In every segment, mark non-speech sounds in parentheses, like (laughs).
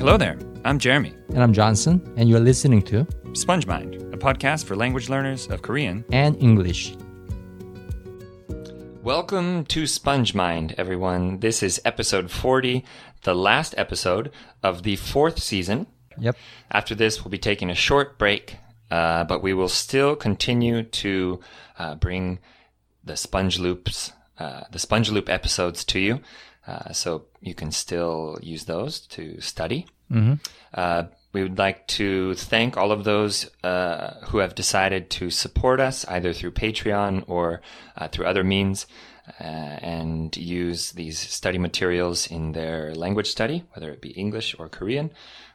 Hello there. I'm Jeremy. And I'm Johnson, and you're listening to SpongeMind, a podcast for language learners of Korean and English. Welcome to SpongeMind, everyone. This is episode 40, the last episode of the fourth season. Yep. After this, we'll be taking a short break, uh, but we will still continue to uh, bring the Sponge Loops, uh, the Sponge Loop episodes to you. Uh, so you can still use those to study. Uh, we would like to thank all of those uh, who have decided to support us either through Patreon or uh, through other means uh, and use these study materials in their language study, whether it be English or Korean.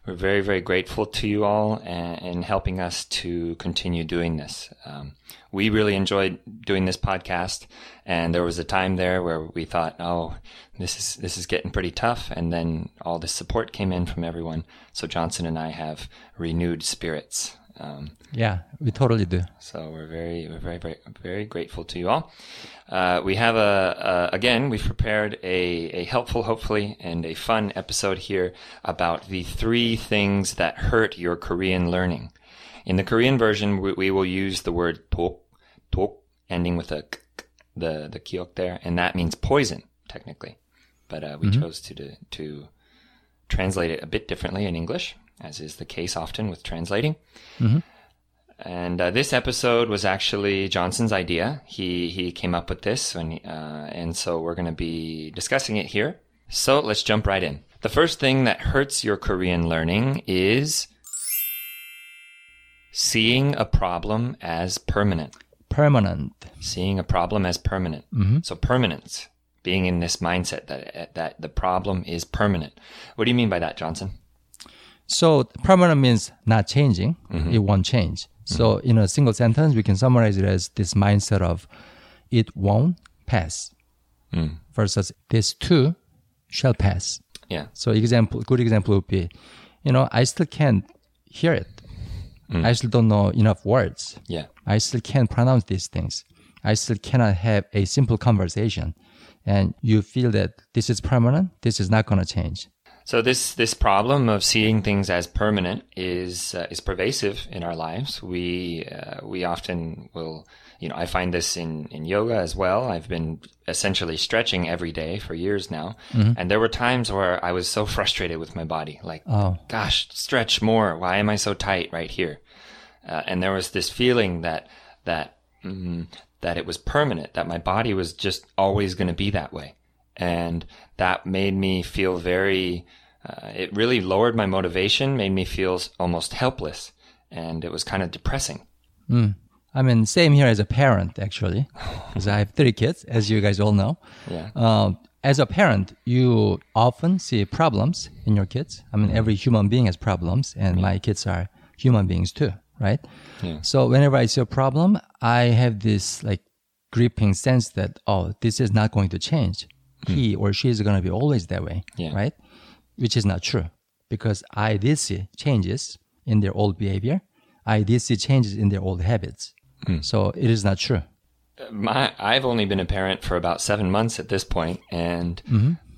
We're very, very grateful to you all and, and helping us to continue doing this. Um, we really enjoyed doing this podcast, and there was a time there where we thought, "Oh, this is this is getting pretty tough," and then all this support came in from everyone. So Johnson and I have renewed spirits. Um, Yeah, we totally do. so we're very, we're very, very, very grateful to you all. Uh, we have a, a again, we've prepared a, a helpful, hopefully, and a fun episode here about the three things that hurt your Korean learning. In the Korean version, we, we will use the word tok, tok, ending with a k, the the kiok there, and that means poison, technically. But uh, we chose to, to to translate it a bit differently in English, as is the case often with translating. And uh, this episode was actually Johnson's idea. He he came up with this, and uh, and so we're going to be discussing it here. So let's jump right in. The first thing that hurts your Korean learning is seeing a problem as permanent. Permanent. Seeing a problem as permanent. Mm-hmm. So permanence, being in this mindset that that the problem is permanent. What do you mean by that, Johnson? So permanent means not changing. Mm-hmm. It won't change. So mm-hmm. in a single sentence, we can summarize it as this mindset of it won't pass mm. versus this too shall pass. Yeah. So example, good example would be, you know, I still can't hear it. I still don't know enough words. Yeah. I still can't pronounce these things. I still cannot have a simple conversation. And you feel that this is permanent, this is not going to change. So this this problem of seeing things as permanent is uh, is pervasive in our lives. We uh, we often will, you know, I find this in in yoga as well. I've been essentially stretching every day for years now, and there were times where I was so frustrated with my body, like, Oh. gosh, stretch more. Why am I so tight right here? Uh, and there was this feeling that that mm, that it was permanent, that my body was just always going to be that way, and that made me feel very. Uh, it really lowered my motivation, made me feel almost helpless, and it was kind of depressing. I mean, same here as a parent, actually, (laughs) because I have three kids, as you guys all know. Yeah. Uh, as a parent, you often see problems in your kids. I mean, mm-hmm. every human being has problems, and mm-hmm. my kids are human beings too, right? Yeah. So whenever I see a problem, I have this like gripping sense that, oh, this is not going to change. Mm. He or she is going to be always that way, Yeah. right? Which is not true because I did see changes in their old behavior. I did see changes in their old habits. So it is not true. my I've only been a parent for about seven months at this point, and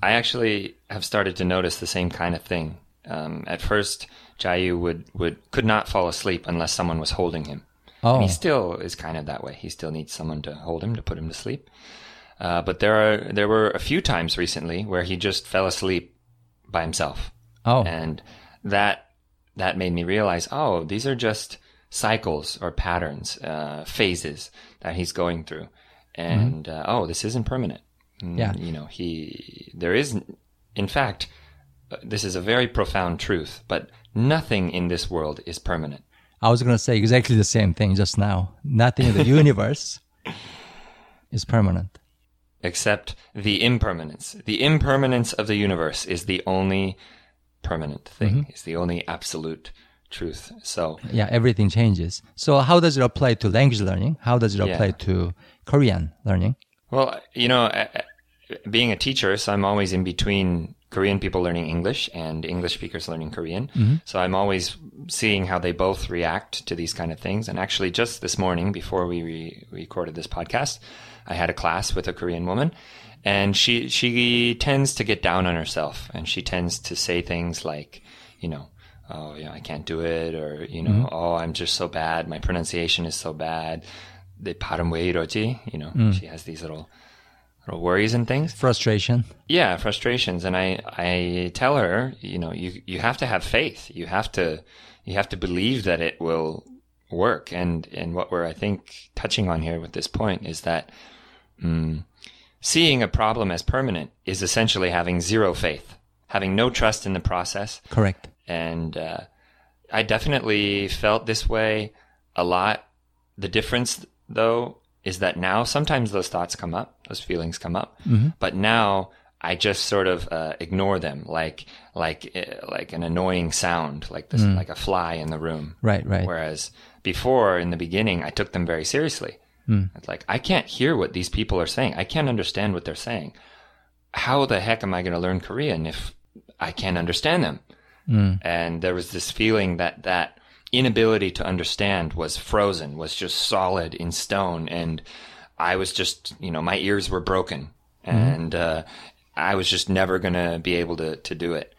I actually have started to notice the same kind of thing. Um, at first, Jayu would, would could not fall asleep unless someone was holding him. Oh, And he still is kind of that way. He still needs someone to hold him to put him to sleep. Uh, but there are there were a few times recently where he just fell asleep by himself, oh, and that that made me realize, oh, these are just cycles or patterns, uh, phases that he's going through, and uh, oh, this isn't permanent. Mm, Yeah. you know, he there is, in fact, uh, this is a very profound truth, but nothing in this world is permanent. I was going to say exactly the same thing just now. Nothing in the (laughs) universe is permanent. except the impermanence. The impermanence of the universe is the only permanent thing, is the only absolute truth. So, Yeah, everything changes. So how does it apply to language learning? How does it apply Yeah. to Korean learning? well, you know, being a teacher, so I'm always in between Korean people learning English and English speakers learning Korean. Mm-hmm. So I'm always seeing how they both react to these kind of things. And actually, just this morning, before we re- recorded this podcast, I had a class with a Korean woman, and she she tends to get down on herself, and she tends to say things like, you know, oh, yeah, I can't do it, or you know, oh, I'm just so bad. My pronunciation is so bad. The 발음 왜 이러지? You know, she has these little little worries and things. Frustration. Yeah, frustrations, and I I tell her, you know, you you have to have faith. You have to you have to believe that it will work. And and what we're I think touching on here with this point is that. mm seeing a problem as permanent is essentially having zero faith, having no trust in the process. Correct. And uh, I definitely felt this way a lot. The difference, though, is that now sometimes those thoughts come up, those feelings come up, but now I just sort of uh, ignore them, like like uh, like an annoying sound, like this, like a fly in the room. Right, right. Whereas before, in the beginning, I took them very seriously. It's like I can't hear what these people are saying. I can't understand what they're saying. How the heck am I going to learn Korean if I can't understand them? Mm. And there was this feeling that that inability to understand was frozen, was just solid in stone, and I was just, you know, my ears were broken, mm-hmm. and uh, I was just never going to be able to to do it.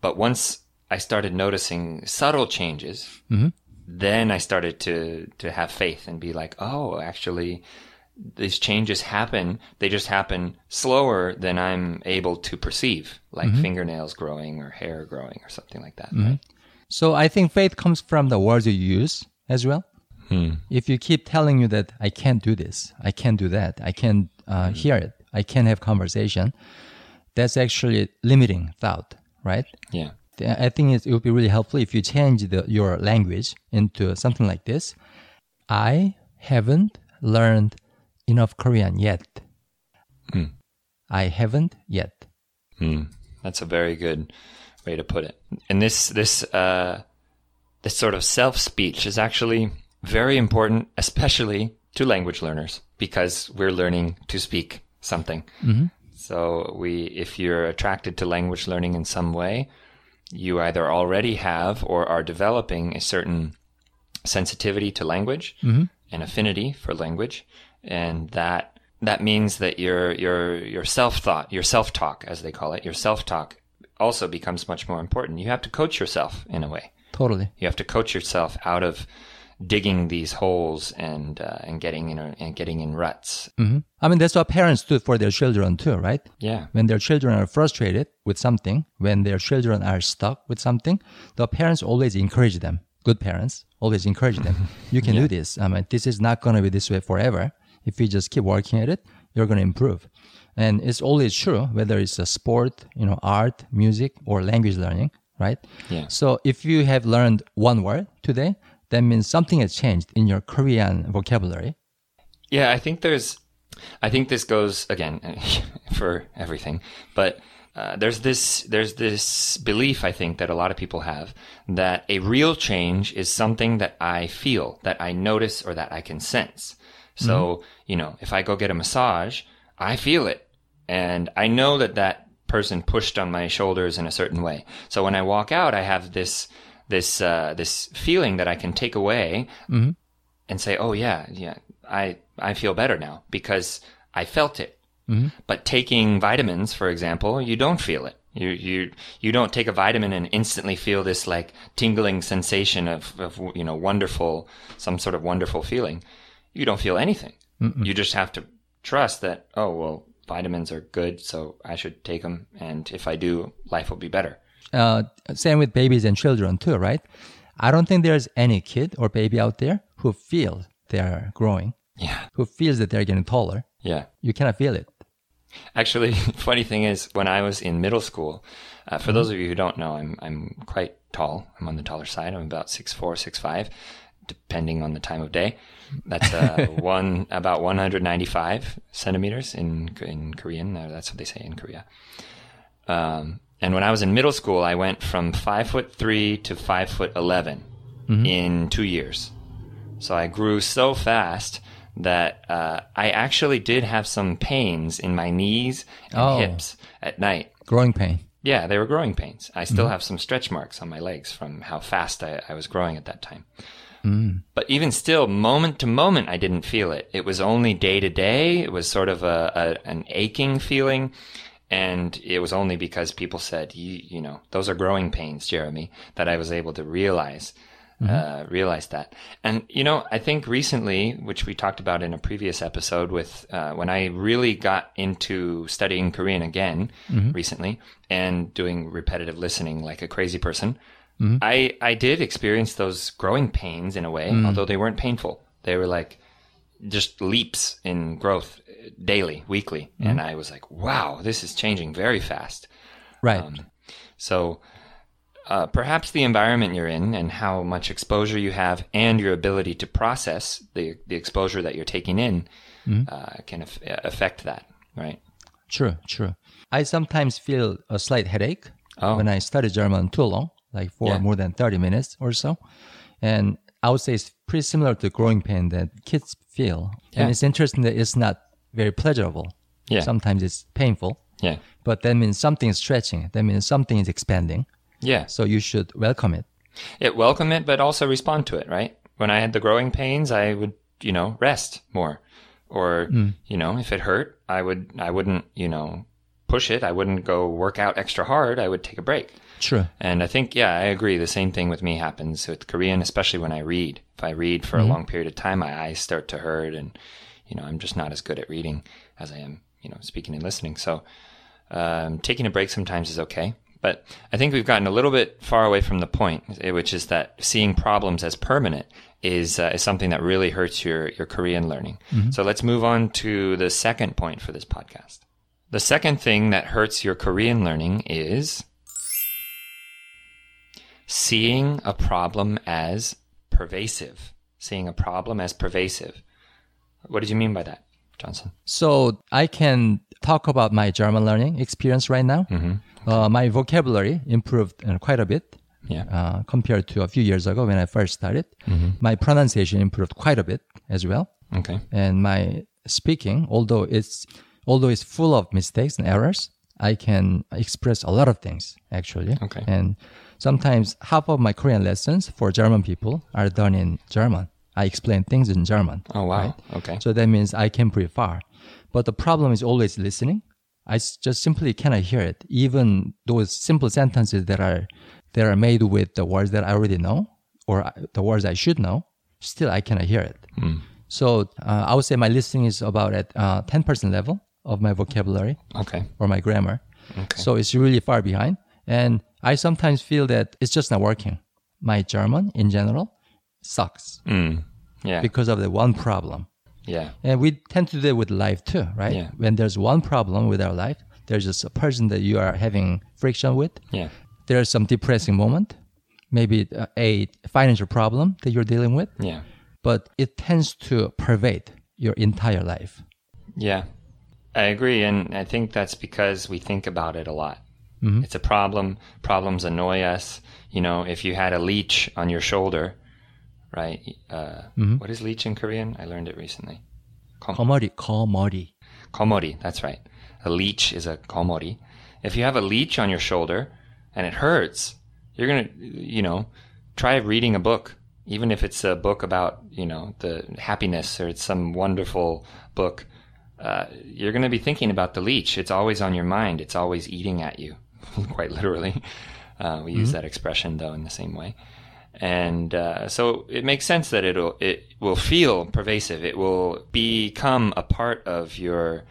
But once I started noticing subtle changes, mm-hmm. then I started to to have faith and be like, oh, actually, these changes happen. They just happen slower than I'm able to perceive, like mm-hmm. fingernails growing or hair growing or something like that. Mm-hmm. Right? So I think faith comes from the words you use as well. Hmm. If you keep telling you that I can't do this, I can't do that, I can't uh, hmm. hear it, I can't have conversation, that's actually limiting thought, right? Yeah. I think it would be really helpful if you change the, your language into something like this. I haven't learned enough Korean yet. I haven't yet. Mm, that's a very good way to put it. And this this uh, this sort of self speech is actually very important, especially to language learners, because we're learning to speak something. So we, if you're attracted to language learning in some way, you either already have or are developing a certain sensitivity to language, an affinity for language, and that that means that your your your self thought, your self talk, as they call it, your self talk, also becomes much more important. You have to coach yourself in a way. Totally. You have to coach yourself out of digging these holes and uh, and getting in a, and getting in ruts. hmm I mean, that's what parents do for their children too, right? Yeah. When their children are frustrated with something, when their children are stuck with something, the parents always encourage them. Good parents always encourage them. (laughs) You can do this. I mean, this is not going to be this way forever. If you just keep working at it, you're going to improve. And it's always true, whether it's a sport, you know, art, music, or language learning, right? Yeah. So if you have learned one word today, that means something has changed in your Korean vocabulary. Yeah, I think there's, I think this goes again (laughs) for everything, but uh, there's this there's this belief I think that a lot of people have that a real change is something that I feel, that I notice, or that I can sense. So mm-hmm. you know, if I go get a massage, I feel it, and I know that that person pushed on my shoulders in a certain way. So when I walk out, I have this this uh, this feeling that I can take away mm-hmm. and say, "Oh yeah, yeah, I I feel better now because I felt it." Mm-hmm. But taking vitamins, for example, you don't feel it. You you you don't take a vitamin and instantly feel this like tingling sensation of, of you know wonderful some sort of wonderful feeling. You don't feel anything. You just have to trust that oh well vitamins are good so I should take them and if I do life will be better. Uh, same with babies and children too, right? I don't think there's any kid or baby out there who feels they're growing, Yeah. who feels that they're getting taller. Yeah. You cannot feel it. Actually, (laughs) funny thing is, when I was in middle school, uh, for those of you who don't know, I'm I'm quite tall. I'm on the taller side. I'm about six four, six five, depending on the time of day. That's uh, (laughs) one about 195 centimeters in in Korean. That's what they say in Korea. Um, and when I was in middle school, I went from five foot three to five foot 11 in two years. So I grew so fast that uh, I actually did have some pains in my knees and Oh. hips at night. Growing pain. Yeah, they were growing pains. I still have some stretch marks on my legs from how fast I, I was growing at that time. But even still, moment to moment, I didn't feel it. It was only day to day. It was sort of a, a an aching feeling, And it was only because people said, you, you know, those are growing pains, Jeremy, that I was able to realize, uh, realize that. And, you know, I think recently, which we talked about in a previous episode with, uh, when I really got into studying Korean again recently and doing repetitive listening like a crazy person, I, I did experience those growing pains in a way, although they weren't painful. They were like, just leaps in growth uh, daily, weekly. And I was like, wow, this is changing very fast. Right. Um, So uh, perhaps the environment you're in and how much exposure you have and your ability to process the, the exposure that you're taking in uh, can af- affect that, right? True, true. I sometimes feel a slight headache Oh. when I study German too long, like for Yeah. more than 30 minutes or so. And I would say it's pretty similar to growing pain that kids feel. Yeah. And it's interesting that it's not very pleasurable. Yeah. Sometimes it's painful, Yeah. but that means something is stretching. That means something is expanding. Yeah. So you should welcome it. it welcome it, but also respond to it, right? When I had the growing pains, I would, you know, rest more. Or, mm. you know, if it hurt, I would, I wouldn't, you know, push it. I wouldn't go work out extra hard. I would take a break. True. And I think, yeah, I agree. The same thing with me happens with Korean, especially when I read. If I read for a long period of time, my eyes start to hurt and, you know, I'm just not as good at reading as I am, you know, speaking and listening. So, um, taking a break sometimes is okay. But I think we've gotten a little bit far away from the point, eh, which is that seeing problems as permanent is, uh, is something that really hurts your, your Korean learning. So let's move on to the second point for this podcast. The second thing that hurts your Korean learning is seeing a problem as pervasive. Seeing a problem as pervasive. What did you mean by that, Johnson? So I can talk about my German learning experience right now. Uh, my vocabulary improved uh, quite a bit Yeah. uh, compared to a few years ago when I first started. My pronunciation improved quite a bit as well, Okay. and my speaking, although it's although it's full of mistakes and errors, I can express a lot of things actually. Okay. And sometimes half of my Korean lessons for German people are done in German. I explain things in German. Oh, wow. right? Okay. So that means I can pretty far. But the problem is always listening. I just simply cannot hear it. Even those simple sentences that are that are made with the words that I already know or the words I should know, still I cannot hear it. So uh, I would say my listening is about at uh, 10% level of my vocabulary Okay. or my grammar. Okay. So it's really far behind. And I sometimes feel that it's just not working. My German in general sucks Mm. Yeah. because of the one problem. yeah. And we tend to do that with life too, right? Yeah. When there's one problem with our life, there's just a person that you are having friction with. Yeah. There's some depressing moment, maybe a financial problem that you're dealing with, Yeah. but it tends to pervade your entire life. Yeah. I agree. And I think that's because we think about it a lot. Mm-hmm. It's a problem. Problems annoy us. You know, if you had a leech on your shoulder, right? Uh, mm-hmm. what is leech in Korean? I learned it recently. Komori. Komori. Komori. That's right. A leech is a komori. If you have a leech on your shoulder and it hurts, you're gonna, you know, try reading a book, even if it's a book about, you know, the happiness or it's some wonderful book. Uh, you're going to be thinking about the leech. It's always on your mind. It's always eating at you. (laughs) quite literally. Uh, we use that expression though in the same way, and uh, so it makes sense that it'll it will feel pervasive. It will become a part of your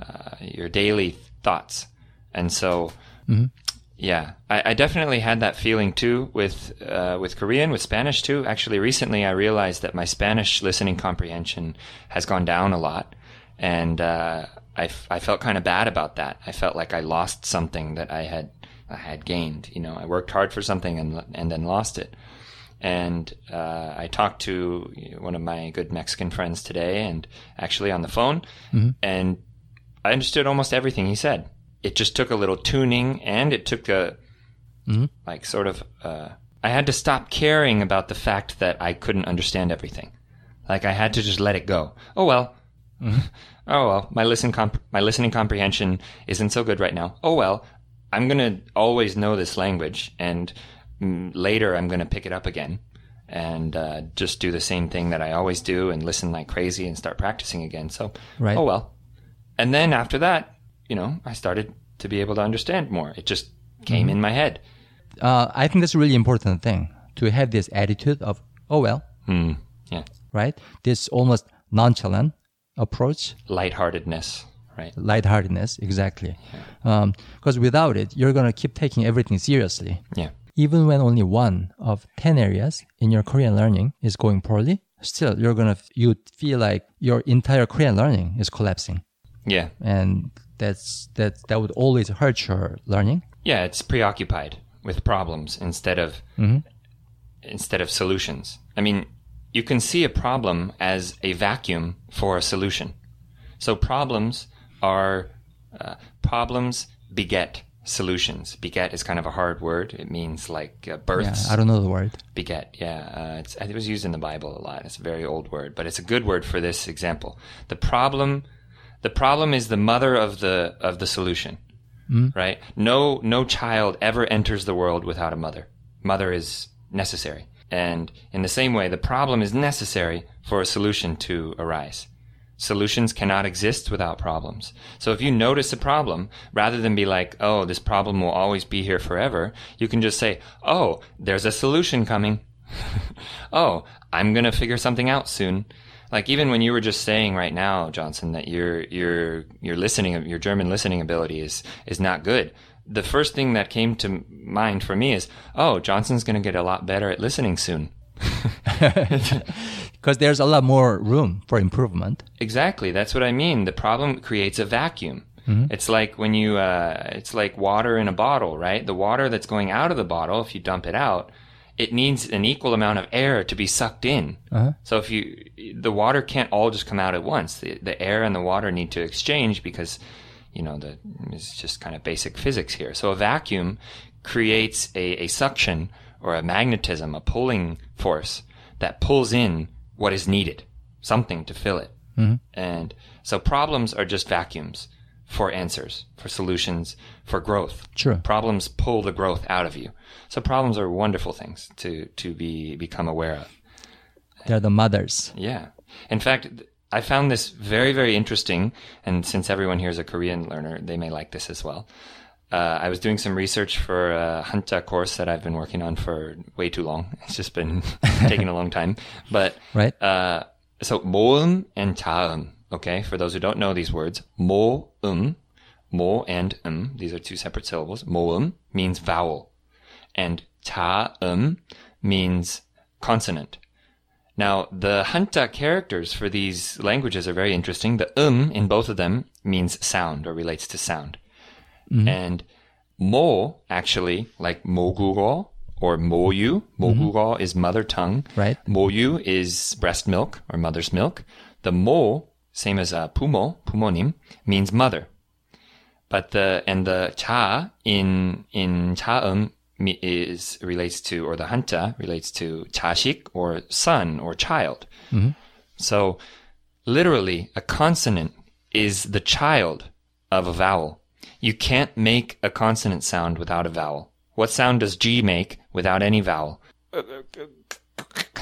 uh, your daily thoughts, and so yeah, I, I definitely had that feeling too with uh, with Korean, with Spanish too. Actually, recently I realized that my Spanish listening comprehension has gone down a lot, and uh, I, f- I felt kind of bad about that. I felt like I lost something that I had I had gained. You know, I worked hard for something and and then lost it. And uh, I talked to one of my good Mexican friends today, and actually on the phone, and I understood almost everything he said. It just took a little tuning, and it took a like sort of. Uh, I had to stop caring about the fact that I couldn't understand everything. Like I had to just let it go. Oh well. (laughs) oh well. My listen comp- my listening comprehension isn't so good right now. Oh well. I'm gonna always know this language, and mm, later I'm gonna pick it up again and uh, just do the same thing that I always do and listen like crazy and start practicing again. So, Right. oh well. And then after that, you know, I started to be able to understand more. It just came in my head. Uh, I think that's a really important thing to have this attitude of, oh well, Hmm. Yeah. right? This almost nonchalant approach, Lightheartedness, right? lightheartedness, exactly. Because um, without it, you're going to keep taking everything seriously. Yeah. Even when only one of 10 areas in your Korean learning is going poorly, still you're going to, you feel like your entire Korean learning is collapsing. Yeah. And that's, that, that would always hurt your learning. Yeah, it's preoccupied with problems instead of mm-hmm. instead of solutions. I mean, you can see a problem as a vacuum for a solution. So problems are uh, problems beget solutions. Beget is kind of a hard word. It means like uh, Yeah, births. I don't know the word. beget. Yeah, uh, it's, it was used in the Bible a lot. It's a very old word, but it's a good word for this example. The problem, the problem is the mother of the of the solution, right? No, no child ever enters the world without a mother. Mother is necessary, and in the same way, the problem is necessary for a solution to arise. Solutions cannot exist without problems. So if you notice a problem, rather than be like, oh, this problem will always be here forever, you can just say, oh, there's a solution coming. (laughs) oh, I'm going to figure something out soon. Like even when you were just saying right now, Johnson, that your your your listening your German listening ability is is not good. The first thing that came to mind for me is, oh, Johnson's going to get a lot better at listening soon. (laughs) Because there's a lot more room for improvement. Exactly. That's what I mean. The problem creates a vacuum. It's like when you, uh, it's like water in a bottle, right? The water that's going out of the bottle, if you dump it out, it needs an equal amount of air to be sucked in. Uh-huh. So if you, the water can't all just come out at once. The, the air and the water need to exchange because, you know, the, it's just kind of basic physics here. So a vacuum creates a, a suction or a magnetism, a pulling force that pulls in what is needed, something to fill it. Mm-hmm. And so problems are just vacuums for answers, for solutions, for growth. Sure. Problems pull the growth out of you. So problems are wonderful things to, to be, become aware of. They're the mothers. Yeah. In fact, I found this very, very interesting. And since everyone here is a Korean learner, they may like this as well. Uh, I was doing some research for a Hanja course that I've been working on for way too long. (laughs) It's just been (laughs) taking a long time. But right. Uh, so 모음 and 자음. Okay, for those who don't know these words, 모음, 모 and um. These are two separate syllables. 모음 means vowel, and 자음 means consonant. Now, the Hanja characters for these languages are very interesting. The um in both of them means sound or relates to sound. And mo actually, like mogugo or moyu, mogugo is mother tongue. Right. Moyu is breast milk or mother's milk. The mo, same as uh, pumo, pumonim, means mother. But the and the cha in in chaum mi- is relates to or the hanja relates to tashik or son or child. Mm-hmm. So literally a consonant is the child of a vowel. You can't make a consonant sound without a vowel. What sound does G make without any vowel? (laughs)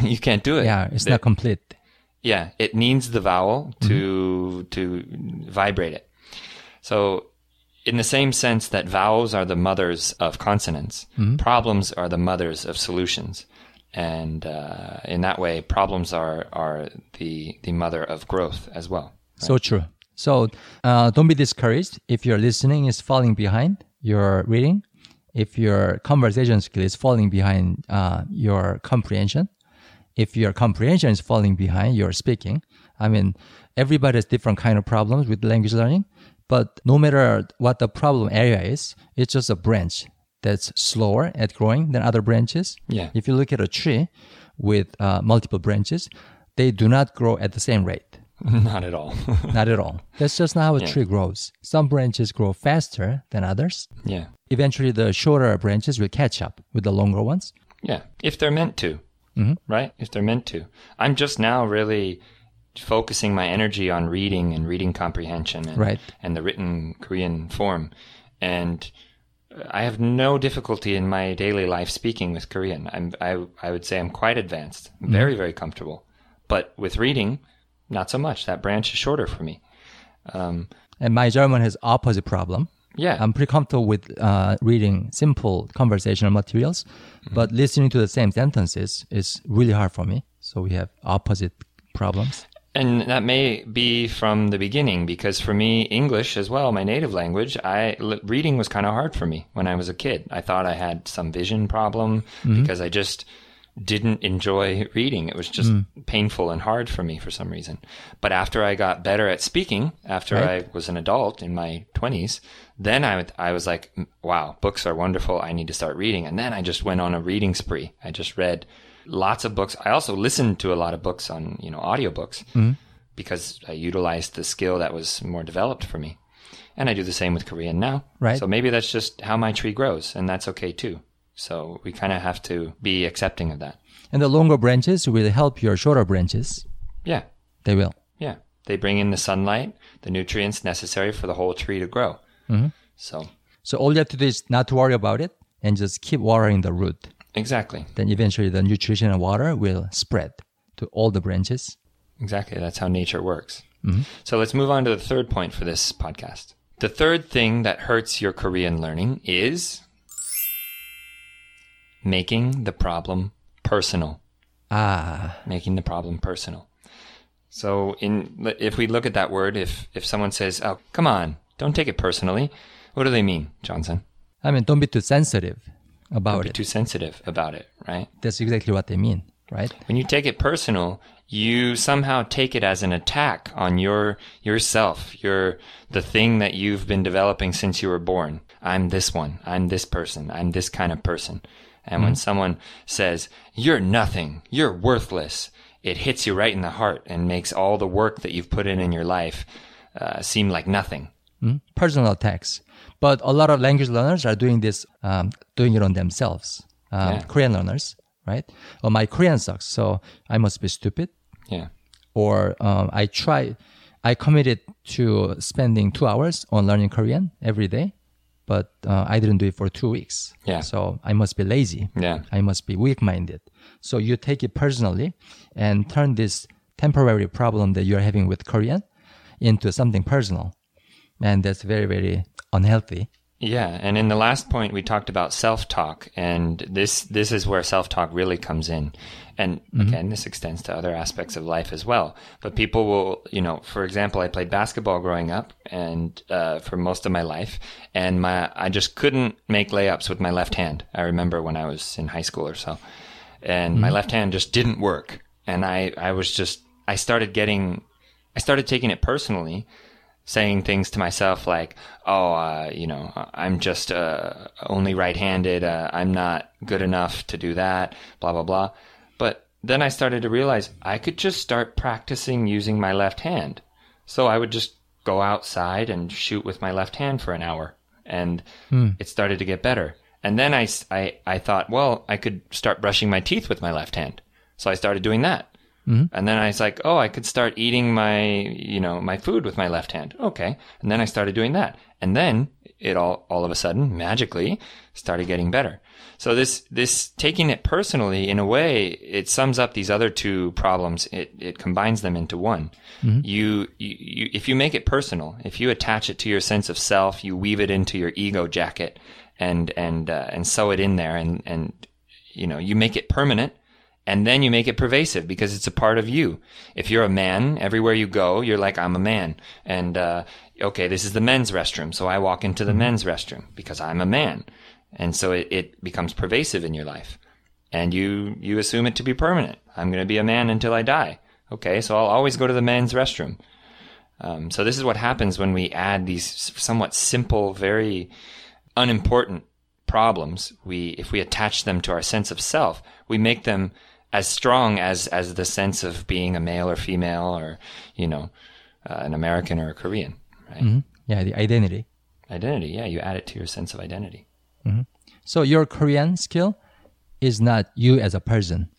You can't do it. Yeah, it's The- not complete. yeah, it needs the vowel to mm-hmm. to vibrate it. So, in the same sense that vowels are the mothers of consonants, problems are the mothers of solutions, and uh, in that way, problems are are the the mother of growth as well. So true. So uh, don't be discouraged if your listening is falling behind your reading, if your conversation skill is falling behind uh, your comprehension, if your comprehension is falling behind your speaking. I mean, everybody has different kind of problems with language learning, but no matter what the problem area is, it's just a branch that's slower at growing than other branches. Yeah. If you look at a tree with uh, multiple branches, they do not grow at the same rate. (laughs) Not at all. (laughs) Not at all. That's just not how a tree grows. Some branches grow faster than others. yeah, Eventually, the shorter branches will catch up with the longer ones. yeah. If they're meant to, right? If they're meant to. I'm just now really focusing my energy on reading and reading comprehension and, Right. and the written Korean form. And I have no difficulty in my daily life speaking with Korean. I'm, I, I would say I'm quite advanced, very, very comfortable. But with reading, not so much. That branch is shorter for me. Um, And my German has opposite problem. Yeah. I'm pretty comfortable with uh, reading simple conversational materials, Mm-hmm. but listening to the same sentences is really hard for me. So we have opposite problems. And that may be from the beginning because for me, English as well, my native language, I l- reading was kind of hard for me when I was a kid. I thought I had some vision problem mm-hmm. because I just didn't enjoy reading. It was just mm. painful and hard for me for some reason. But after I got better at speaking, after Right. I was an adult in my 20s, then I, would- I was like, wow, books are wonderful. I need to start reading. And then I just went on a reading spree. I just read lots of books. I also listened to a lot of books on, you know, audiobooks mm-hmm. because I utilized the skill that was more developed for me. And I do the same with Korean now. Right. So maybe that's just how my tree grows, and that's okay too. So we kind of have to be accepting of that. And the longer branches will help your shorter branches. Yeah. They will. Yeah. They bring in the sunlight, the nutrients necessary for the whole tree to grow. Mm-hmm. So, So all you have to do is not to worry about it and just keep watering the root. Exactly. Then eventually the nutrition and water will spread to all the branches. Exactly. That's how nature works. So let's move on to the third point for this podcast. The third thing that hurts your Korean learning is making the problem personal. Ah, Making the problem personal. So in if we look at that word, if if someone says, "Oh, come on, don't take it personally," what do they mean, Johnson? I mean, don't be too sensitive about it. too sensitive about it, right? That's exactly what they mean, right? when you take it personal, you somehow take it as an attack on your yourself, your the thing that you've been developing since you were born. I'm this one. I'm this person. I'm this kind of person. And when someone says, "You're nothing. You're worthless," it hits you right in the heart and makes all the work that you've put in in your life uh, seem like nothing. Mm? Personal attacks. But a lot of language learners are doing this, um, doing it on themselves. Um, Yeah. Korean learners, right? Oh, my Korean sucks, so I must be stupid. Yeah. Or um, I try, I committed to spending two hours on learning Korean every day, but uh, I didn't do it for two weeks. Yeah. So I must be lazy. Yeah. I must be weak minded. So you take it personally and turn this temporary problem that you're having with Korean into something personal. And that's very, very unhealthy. Yeah, and in the last point we talked about self-talk and this this is where self-talk really comes in. And again, this extends to other aspects of life as well. But people will, you know, for example, I played basketball growing up and uh, for most of my life and my I just couldn't make layups with my left hand. I remember when I was in high school or so. And my left hand just didn't work. And I I was just I started getting I started taking it personally saying things to myself like, "Oh, uh, you know, I'm just uh, only right-handed. Uh, I'm not good enough to do that." Blah blah blah. But then I started to realize I could just start practicing using my left hand. So I would just go outside and shoot with my left hand for an hour, and it started to get better. And then I I thought, well, I could start brushing my teeth with my left hand. So I started doing that. And then I was like, oh, I could start eating my, you know, my food with my left hand. Okay. And then I started doing that. And then it all, all of a sudden, magically, started getting better. So this, this taking it personally, in a way, it sums up these other two problems. It, it combines them into one. You, you, you, if you make it personal, if you attach it to your sense of self, you weave it into your ego jacket and, and, uh, and sew it in there and, and, you know, you make it permanent and then you make it pervasive because it's a part of you. If you're a man, everywhere you go, you're like, I'm a man. And, uh, okay, this is the men's restroom. So I walk into the men's restroom because I'm a man. And so it, it becomes pervasive in your life. And you, you assume it to be permanent. I'm going to be a man until I die. Okay, so I'll always go to the men's restroom. Um, so this is what happens when we add these somewhat simple, very unimportant problems. We, if we attach them to our sense of self, we make them as strong as as the sense of being a male or female, or you know, uh, an American or a Korean. Right? Mm-hmm. Yeah, the identity. Identity. Yeah, you add it to your sense of identity. Mm-hmm. So your Korean skill is not you as a person.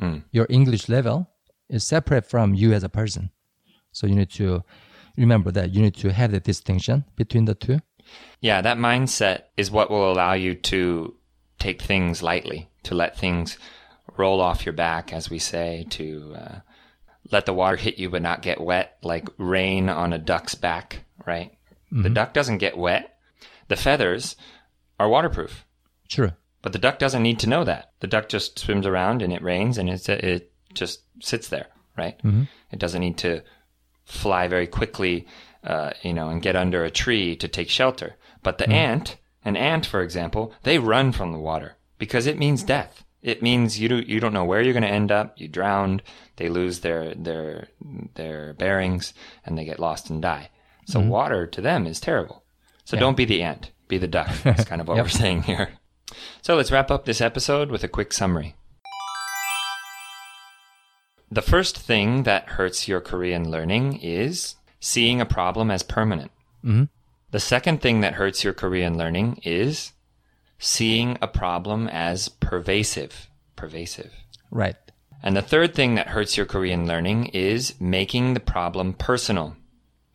Mm. Your English level is separate from you as a person. So you need to remember that you need to have the distinction between the two. Yeah, that mindset is what will allow you to take things lightly, to let things roll off your back, as we say, to uh, let the water hit you but not get wet, like rain on a duck's back, right? The duck doesn't get wet. the feathers are waterproof. True. But the duck doesn't need to know that. The duck just swims around and it rains and it's, it just sits there, right? Mm-hmm. It doesn't need to fly very quickly, uh, you know, and get under a tree to take shelter. But the mm-hmm. ant, an ant, for example, they run from the water because it means death. It means you do, you don't know where you're going to end up. You drowned. They lose their their their bearings and they get lost and die. So mm-hmm. water to them is terrible. So yeah. don't be the ant. Be the duck. (laughs) That's kind of what yep. we're saying here. So let's wrap up this episode with a quick summary. The first thing that hurts your Korean learning is seeing a problem as permanent. Mm-hmm. The second thing that hurts your Korean learning is seeing a problem as pervasive. Pervasive. Right. And the third thing that hurts your Korean learning is making the problem personal.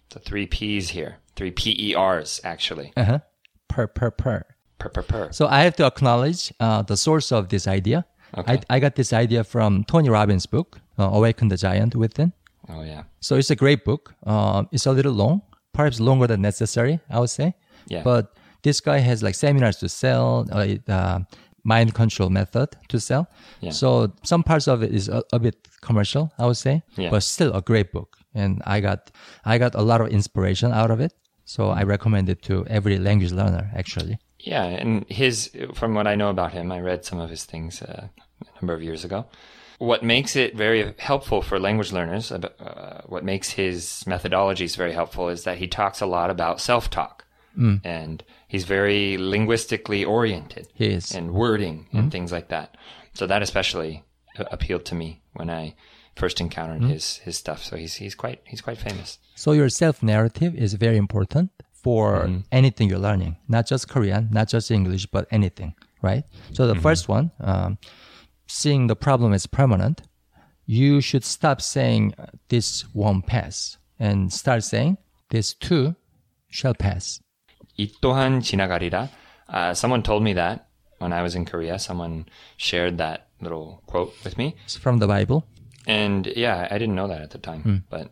The three P's here. Three P E R's, actually. Uh huh. Per, per, per. Per, per, per. So I have to acknowledge uh, the source of this idea. Okay. I, I got this idea from Tony Robbins' book, uh, Awaken the Giant Within. Oh, yeah. So it's a great book. Uh, it's a little long, perhaps longer than necessary, I would say. Yeah. But this guy has like seminars to sell, uh, mind control method to sell. Yeah. So some parts of it is a, a bit commercial, I would say, yeah. but still a great book. And I got I got a lot of inspiration out of it. So I recommend it to every language learner, actually. Yeah, and his from what I know about him, I read some of his things uh, a number of years ago. What makes it very helpful for language learners, uh, what makes his methodologies very helpful, is that he talks a lot about self-talk, mm. and he's very linguistically oriented. He is, and wording and mm things like that. So that especially appealed to me when I first encountered mm his his stuff. So he's he's quite he's quite famous. So your self narrative is very important for mm anything you're learning, not just Korean, not just English, but anything, right? So the mm-hmm. first one, um, seeing the problem as permanent, you should stop saying this won't pass and start saying this too shall pass. Ittohan Chinagarida. Uh, someone told me that when I was in Korea. Someone shared that little quote with me. It's from the Bible. And yeah, I didn't know that at the time. Mm. But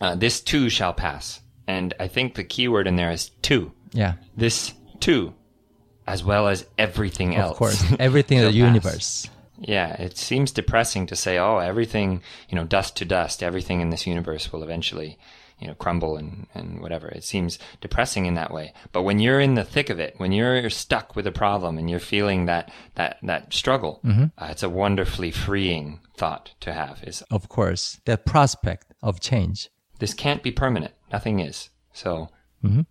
uh, this too shall pass. And I think the key word in there is too. Yeah. This too, as well as everything else. Of course, (laughs) everything in the universe. Yeah, it seems depressing to say, oh, everything, you know, dust to dust, everything in this universe will eventually you know, crumble and, and whatever. It seems depressing in that way. But when you're in the thick of it, when you're stuck with a problem and you're feeling that, that, that struggle, mm-hmm. uh, it's a wonderfully freeing thought to have is, of course, the prospect of change. This can't be permanent. Nothing is. So mm-hmm.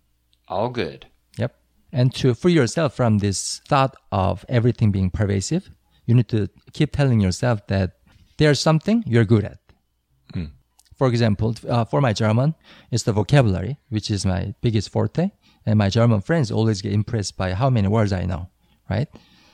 all good. Yep. And to free yourself from this thought of everything being pervasive, you need to keep telling yourself that there's something you're good at. For example, uh, for my German, it's the vocabulary, which is my biggest forte. And my German friends always get impressed by how many words I know, right?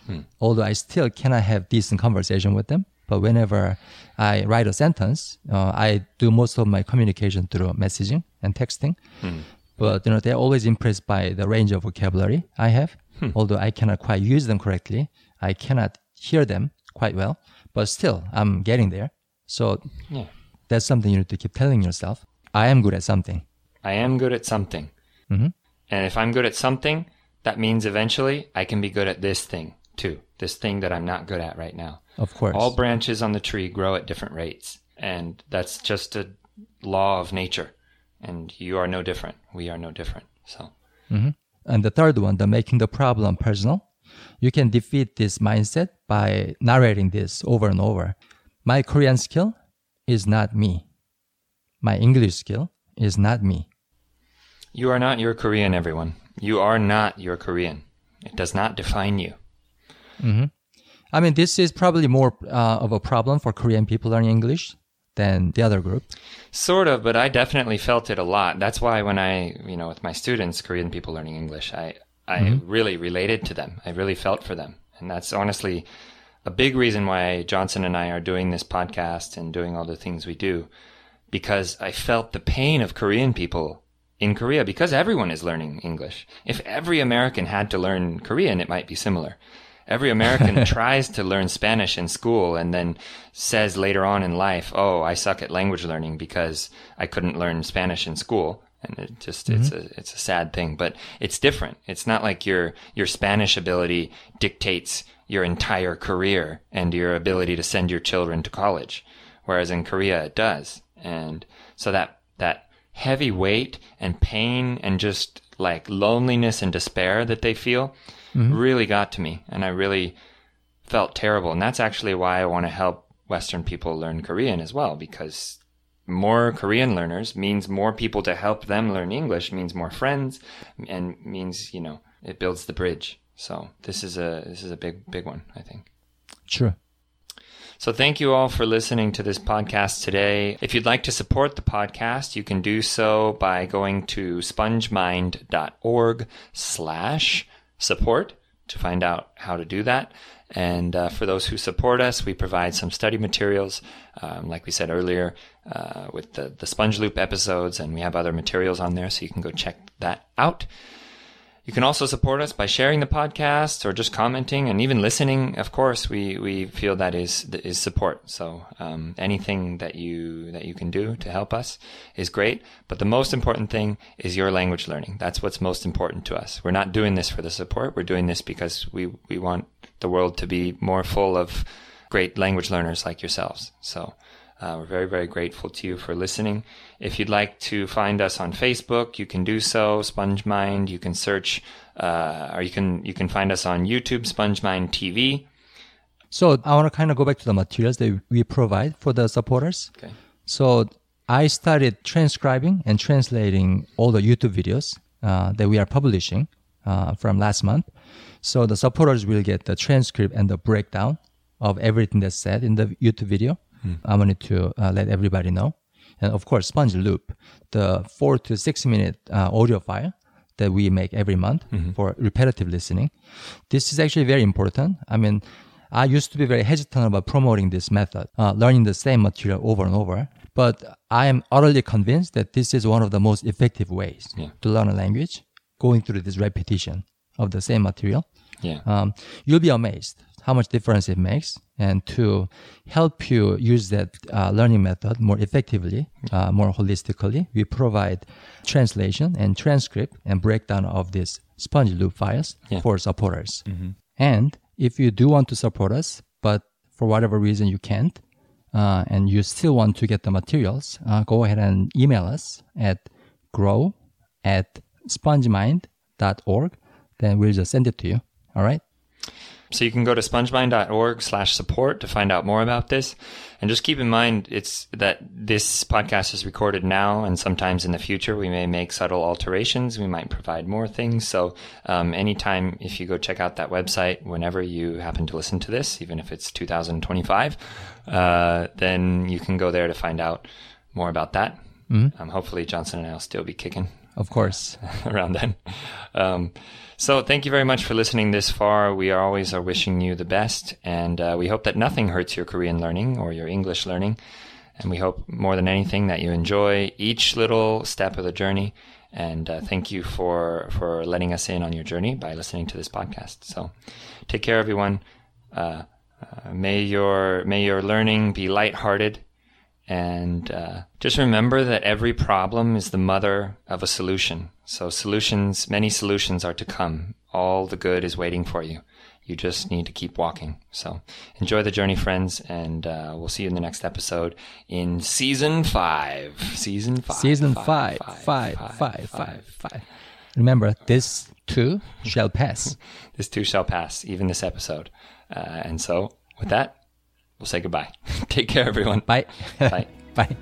Hmm. Although I still cannot have decent conversation with them. But whenever I write a sentence, uh, I do most of my communication through messaging and texting. Hmm. But you know, they're always impressed by the range of vocabulary I have. Hmm. Although I cannot quite use them correctly, I cannot hear them quite well. But still, I'm getting there. So yeah that's something you need to keep telling yourself. I am good at something. I am good at something. Mm-hmm. And if I'm good at something, that means eventually I can be good at this thing too. This thing that I'm not good at right now. Of course. All branches on the tree grow at different rates. And that's just a law of nature. And you are no different. We are no different. So. Mm-hmm. And the third one, the making the problem personal. You can defeat this mindset by narrating this over and over. My Korean skill is not me. My English skill is not me. You are not your Korean, everyone. You are not your Korean. It does not define you. Mm-hmm. I mean, this is probably more uh, of a problem for Korean people learning English than the other group. Sort of, but I definitely felt it a lot. That's why when I, you know, with my students, Korean people learning English, I, I mm-hmm. really related to them. I really felt for them. And that's honestly a big reason why Johnson and I are doing this podcast and doing all the things we do, because I felt the pain of Korean people in Korea because everyone is learning English. If every American had to learn Korean, it might be similar. Every American (laughs) tries to learn Spanish in school and then says later on in life, Oh, I suck at language learning because I couldn't learn Spanish in school. and it just it's mm-hmm. a it's a sad thing. But it's different. It's not like your your Spanish ability dictates your entire career and your ability to send your children to college, whereas in Korea it does. And so that that heavy weight and pain and just like loneliness and despair that they feel mm-hmm. really got to me, and I really felt terrible. And that's actually why I want to help Western people learn Korean as well, because more Korean learners means more people to help them learn English, means more friends, and means, you know, it builds the bridge. So this is a this is a big big one, I think. True. So thank you all for listening to this podcast today. If you'd like to support the podcast, you can do so by going to spongemind.org slash support to find out how to do that. And uh, for those who support us, we provide some study materials, um, like we said earlier, uh, with the, the Sponge Loop episodes, and we have other materials on there, so you can go check that out. You can also support us by sharing the podcast or just commenting and even listening. Of course, we, we feel that is is support. So um, anything that you that you can do to help us is great. But the most important thing is your language learning. That's what's most important to us. We're not doing this for the support. We're doing this because we we want the world to be more full of great language learners like yourselves. So. Uh, we're very, very grateful to you for listening. If you'd like to find us on Facebook, you can do so. SpongeMind. You can search, uh, or you can you can find us on YouTube, SpongeMind TV. So I want to kind of go back to the materials that we provide for the supporters. Okay. So I started transcribing and translating all the YouTube videos uh, that we are publishing uh, from last month. So the supporters will get the transcript and the breakdown of everything that's said in the YouTube video. I wanted to uh, let everybody know. And of course, Sponge Loop, the four to six minute uh, audio file that we make every month for repetitive listening. This is actually very important. I mean, I used to be very hesitant about promoting this method, uh, learning the same material over and over. But I am utterly convinced that this is one of the most effective ways Yeah. to learn a language, going through this repetition of the same material. Yeah. Um, you'll be amazed how much difference it makes. And to help you use that uh, learning method more effectively, uh, more holistically, we provide translation and transcript and breakdown of these sponge loop files Yeah. for supporters. And if you do want to support us, but for whatever reason you can't, uh, and you still want to get the materials, uh, go ahead and email us at grow at spongemind.org. Then we'll just send it to you. All right. So you can go to spongemind.org slash support to find out more about this. And just keep in mind it's that this podcast is recorded now and sometimes in the future we may make subtle alterations. We might provide more things. So um, anytime if you go check out that website, whenever you happen to listen to this, even if it's 2025, uh, then you can go there to find out more about that. Um, hopefully Johnson and I will still be kicking Of course. (laughs) around then. Um, so thank you very much for listening this far. We always are wishing you the best, and uh, we hope that nothing hurts your Korean learning or your English learning. And we hope more than anything that you enjoy each little step of the journey. And uh, thank you for for letting us in on your journey by listening to this podcast. So take care, everyone. Uh, uh, may your may your learning be lighthearted and uh, just remember that every problem is the mother of a solution. So solutions, many solutions are to come. All the good is waiting for you. You just need to keep walking. So enjoy the journey, friends, and uh, we'll see you in the next episode in season five. Season five. Season five, five, five, five, five. Remember, this too shall pass. (laughs) This too shall pass, even this episode. Uh, and so, with that, we'll say goodbye. (laughs) Take care, everyone. Bye. Bye. (laughs) Bye.